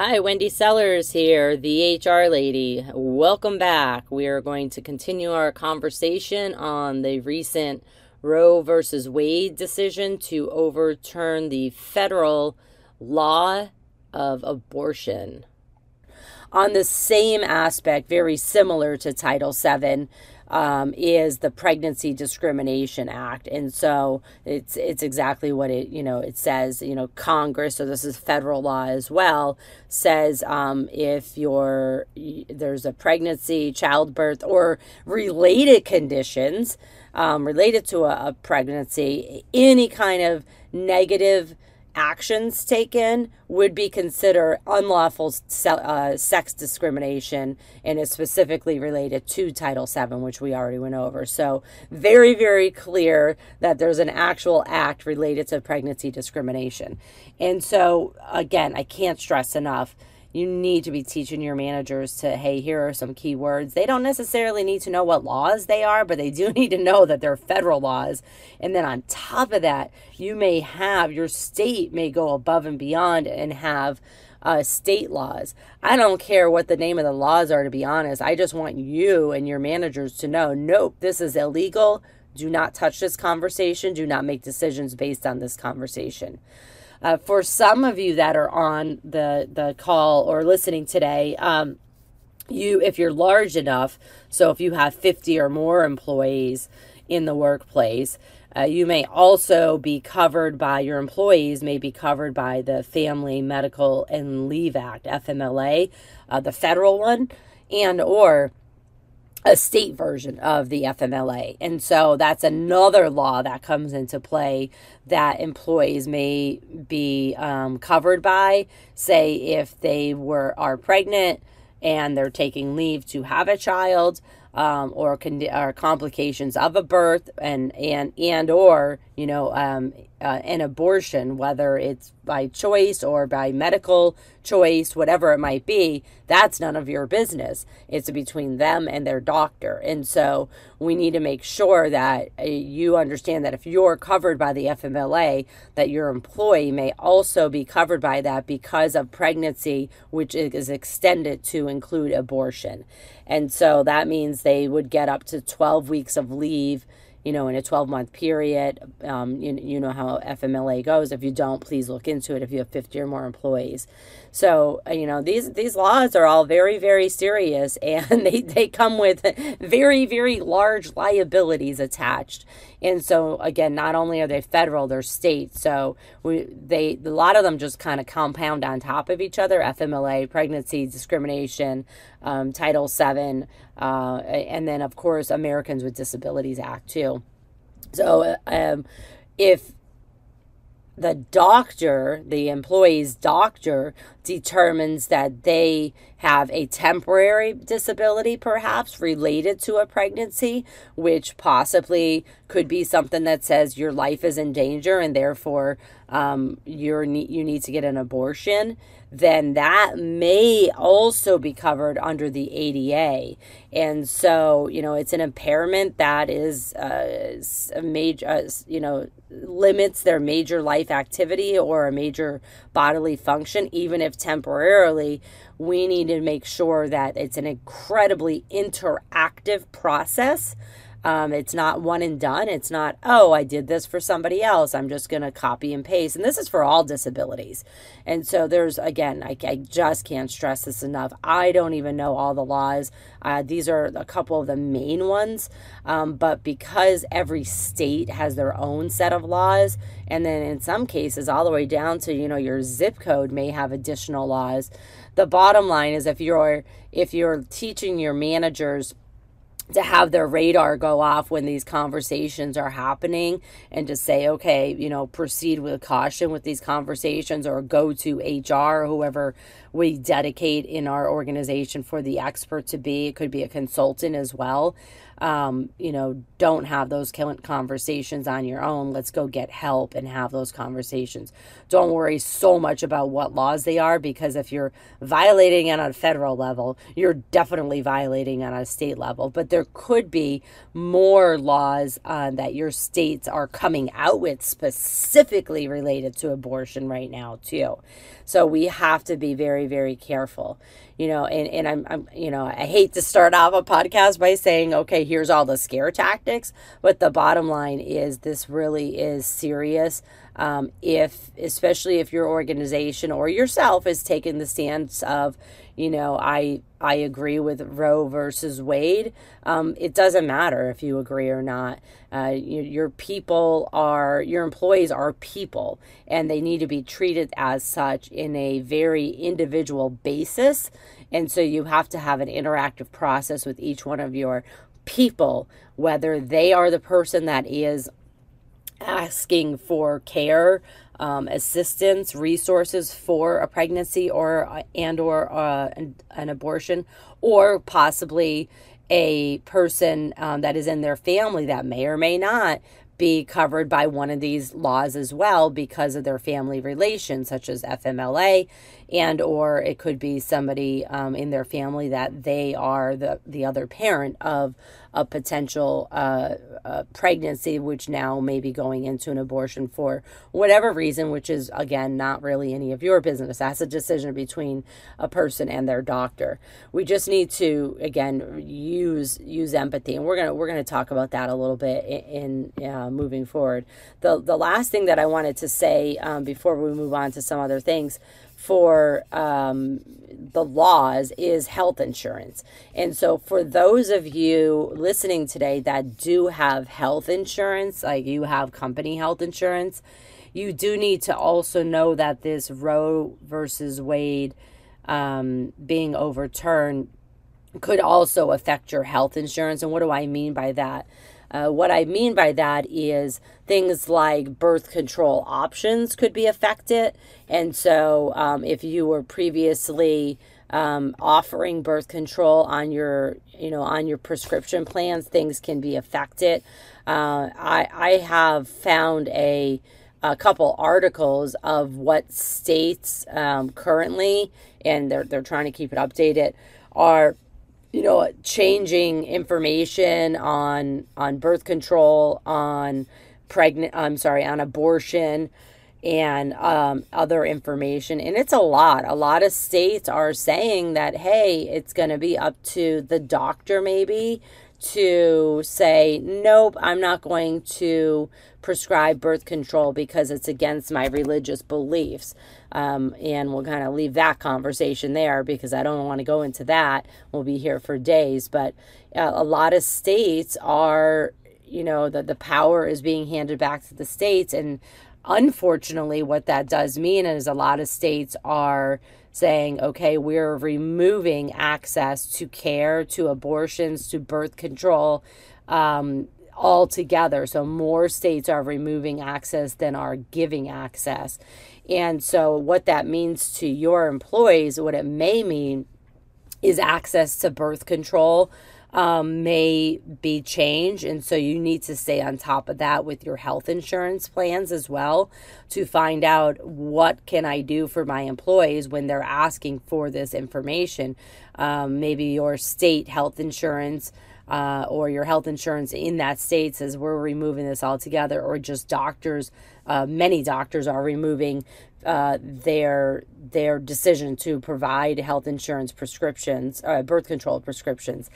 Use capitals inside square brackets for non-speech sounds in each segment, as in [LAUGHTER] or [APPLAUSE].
Hi, Wendy Sellers here, the HR lady. Welcome back. We are going to continue our conversation on the recent Roe versus Wade decision to overturn the federal law of abortion. On the same aspect, very similar to Title VII, um, is the Pregnancy Discrimination Act, and so it's it's exactly what it you know it says. You know, Congress, so this is federal law as well, says um, if you're there's a pregnancy, childbirth, or related conditions um, related to a, a pregnancy, any kind of negative actions taken would be considered unlawful uh, sex discrimination and is specifically related to Title VII, which we already went over. So, very, very clear that there's an actual act related to pregnancy discrimination. And so, again, I can't stress enough you need to be teaching your managers to hey here are some key words they don't necessarily need to know what laws they are but they do [LAUGHS] need to know that they're federal laws and then on top of that you may have your state may go above and beyond and have uh, state laws. I don't care what the name of the laws are, to be honest. I just want you and your managers to know nope, this is illegal. Do not touch this conversation. Do not make decisions based on this conversation. Uh, for some of you that are on the the call or listening today, um, you if you're large enough, so if you have 50 or more employees in the workplace, uh, you may also be covered by your employees may be covered by the Family Medical and Leave Act (FMLA), uh, the federal one, and or a state version of the FMLA. And so that's another law that comes into play that employees may be um, covered by. Say, if they were are pregnant and they're taking leave to have a child, um, or, con- or complications of a birth and and and or you know um, uh, an abortion, whether it's by choice or by medical choice, whatever it might be, that's none of your business. It's between them and their doctor. And so we need to make sure that uh, you understand that if you're covered by the FMLA, that your employee may also be covered by that because of pregnancy, which is extended to include abortion. And so that means they would get up to 12 weeks of leave you know, in a 12 month period. Um, you, you know how FMLA goes. If you don't, please look into it if you have 50 or more employees. So, uh, you know, these, these laws are all very, very serious [LAUGHS] and they, they come with very, very large liabilities attached. And so, again, not only are they federal, they're state. So we, they, a lot of them just kind of compound on top of each other FMLA, pregnancy discrimination, um, Title VII, uh, and then, of course, Americans with Disabilities Act, too. So, um, if the doctor, the employee's doctor, determines that they have a temporary disability, perhaps related to a pregnancy, which possibly could be something that says your life is in danger and therefore um, you're you need to get an abortion then that may also be covered under the ADA. And so, you know, it's an impairment that is uh, a major, uh, you know, limits their major life activity or a major bodily function, even if temporarily. We need to make sure that it's an incredibly interactive process um, it's not one and done. It's not, oh, I did this for somebody else. I'm just going to copy and paste. And this is for all disabilities. And so there's, again, I, I just can't stress this enough. I don't even know all the laws. Uh, these are a couple of the main ones. Um, but because every state has their own set of laws, and then in some cases, all the way down to, you know, your zip code may have additional laws. The bottom line is if you're if you're teaching your managers to have their radar go off when these conversations are happening and to say, okay, you know, proceed with caution with these conversations or go to HR whoever we dedicate in our organization for the expert to be. It could be a consultant as well um, you know, don't have those conversations on your own. Let's go get help and have those conversations. Don't worry so much about what laws they are because if you're violating it on a federal level, you're definitely violating on a state level. But there could be more laws uh, that your states are coming out with specifically related to abortion right now, too. So we have to be very, very careful you know, and, and I'm, I'm, you know, I hate to start off a podcast by saying, okay, here's all the scare tactics, but the bottom line is this really is serious. Um, if, especially if your organization or yourself is taking the stance of, you know, I, I agree with Roe versus Wade. Um, it doesn't matter if you agree or not. Uh, you, your people are, your employees are people, and they need to be treated as such in a very individual basis. And so you have to have an interactive process with each one of your people, whether they are the person that is asking for care um, assistance, resources for a pregnancy or uh, and or uh, an, an, abortion, or possibly a person um, that is in their family that may or may not be covered by one of these laws as well because of their family relations such as fmla and or it could be somebody um, in their family that they are the, the other parent of a potential uh, uh, pregnancy which now may be going into an abortion for whatever reason which is again not really any of your business. That's a decision between a person and their doctor. We just need to again use use empathy and we're gonna we're gonna talk about that a little bit in, in uh, moving forward. The the last thing that i wanted to say um, before we move on to some other things for um, the laws is health insurance. And so, for those of you listening today that do have health insurance, like you have company health insurance, you do need to also know that this Roe versus Wade um, being overturned could also affect your health insurance. And what do I mean by that? Uh, what I mean by that is things like birth control options could be affected. And so, um, if you were previously um, offering birth control on your, you know, on your prescription plans, things can be affected. Uh, I I have found a a couple articles of what states um, currently, and they're they're trying to keep it updated, are you know changing information on on birth control on pregnant i'm sorry on abortion and um, other information. And it's a lot. A lot of states are saying that hey it's going to be up to the doctor maybe to say nope i'm not going to prescribe birth control because it's against my religious beliefs. Um, and we'll kind of leave that conversation there because I don't want to go into that. We'll be here for days. But uh, a lot of states are, you know, the, the power is being handed back to the states. And unfortunately, what that does mean is a lot of states are saying, okay, we're removing access to care, to abortions, to birth control. Um, altogether. So more states are removing access than are giving access. And so what that means to your employees, what it may mean is access to birth control um, may be changed. And so you need to stay on top of that with your health insurance plans as well to find out what can I do for my employees when they're asking for this information. Um, maybe your state health insurance uh, or your health insurance in that state says we're removing this altogether, or just doctors, uh, many doctors are removing uh, their their decision to provide health insurance prescriptions, uh, birth control prescriptions.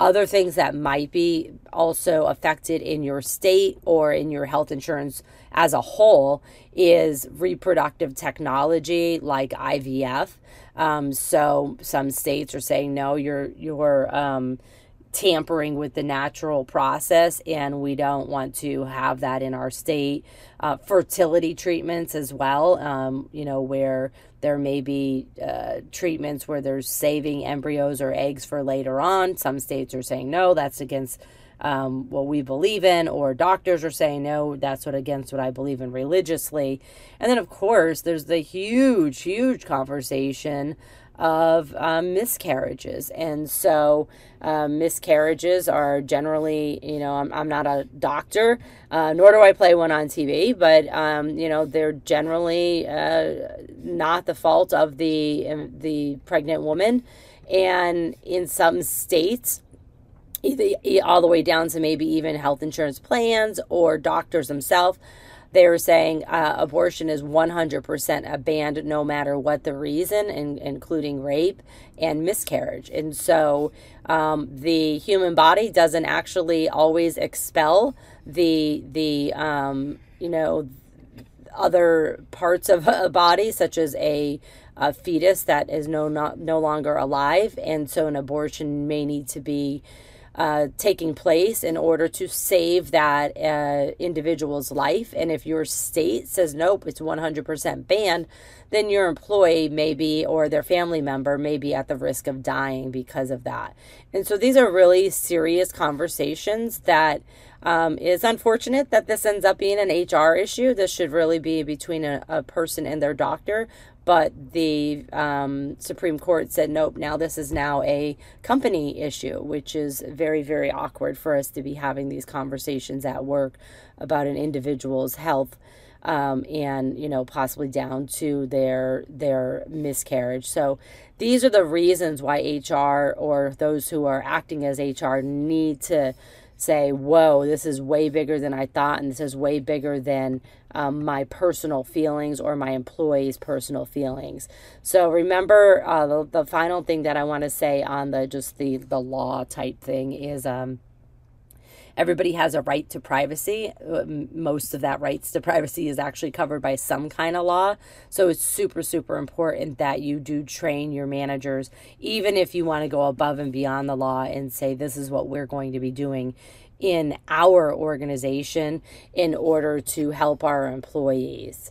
Other things that might be also affected in your state or in your health insurance as a whole is reproductive technology like IVF. Um, so some states are saying no, you're you're um, tampering with the natural process, and we don't want to have that in our state. Uh, fertility treatments as well, um, you know, where there may be uh, treatments where there's saving embryos or eggs for later on. Some states are saying no, that's against um, what we believe in, or doctors are saying no, that's what against what I believe in religiously. And then, of course, there's the huge, huge conversation of um, miscarriages. And so, um, miscarriages are generally, you know, I'm, I'm not a doctor, uh, nor do I play one on TV, but, um, you know, they're generally uh, not the fault of the, um, the pregnant woman. And in some states, all the way down to maybe even health insurance plans or doctors themselves they were saying uh, abortion is 100% a banned no matter what the reason, in, including rape and miscarriage. And so um, the human body doesn't actually always expel the, the um, you know, other parts of a body, such as a, a fetus that is no, not, no longer alive. And so an abortion may need to be uh, taking place in order to save that uh, individual's life. And if your state says nope, it's 100% banned, then your employee maybe or their family member may be at the risk of dying because of that. And so these are really serious conversations that um, is unfortunate that this ends up being an HR issue. This should really be between a, a person and their doctor but the um, Supreme Court said, nope, now this is now a company issue, which is very, very awkward for us to be having these conversations at work about an individual's health. Um, and you know possibly down to their their miscarriage. So these are the reasons why HR or those who are acting as HR need to say, whoa, this is way bigger than I thought, and this is way bigger than um, my personal feelings or my employees' personal feelings. So remember, uh, the, the final thing that I want to say on the just the the law type thing is um, everybody has a right to privacy. Uh, most of that rights to privacy is actually covered by some kind of law. So it's super, super important that you do train your managers, even if you want to go above and beyond the law and say, this is what we're going to be doing in our organization in order to help our employees.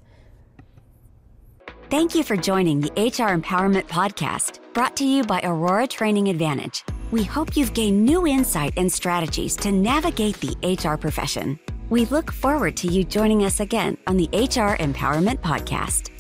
Thank you for joining the HR Empowerment Podcast, brought to you by Aurora Training Advantage. We hope you've gained new insight and strategies to navigate the HR profession. We look forward to you joining us again on the HR Empowerment Podcast.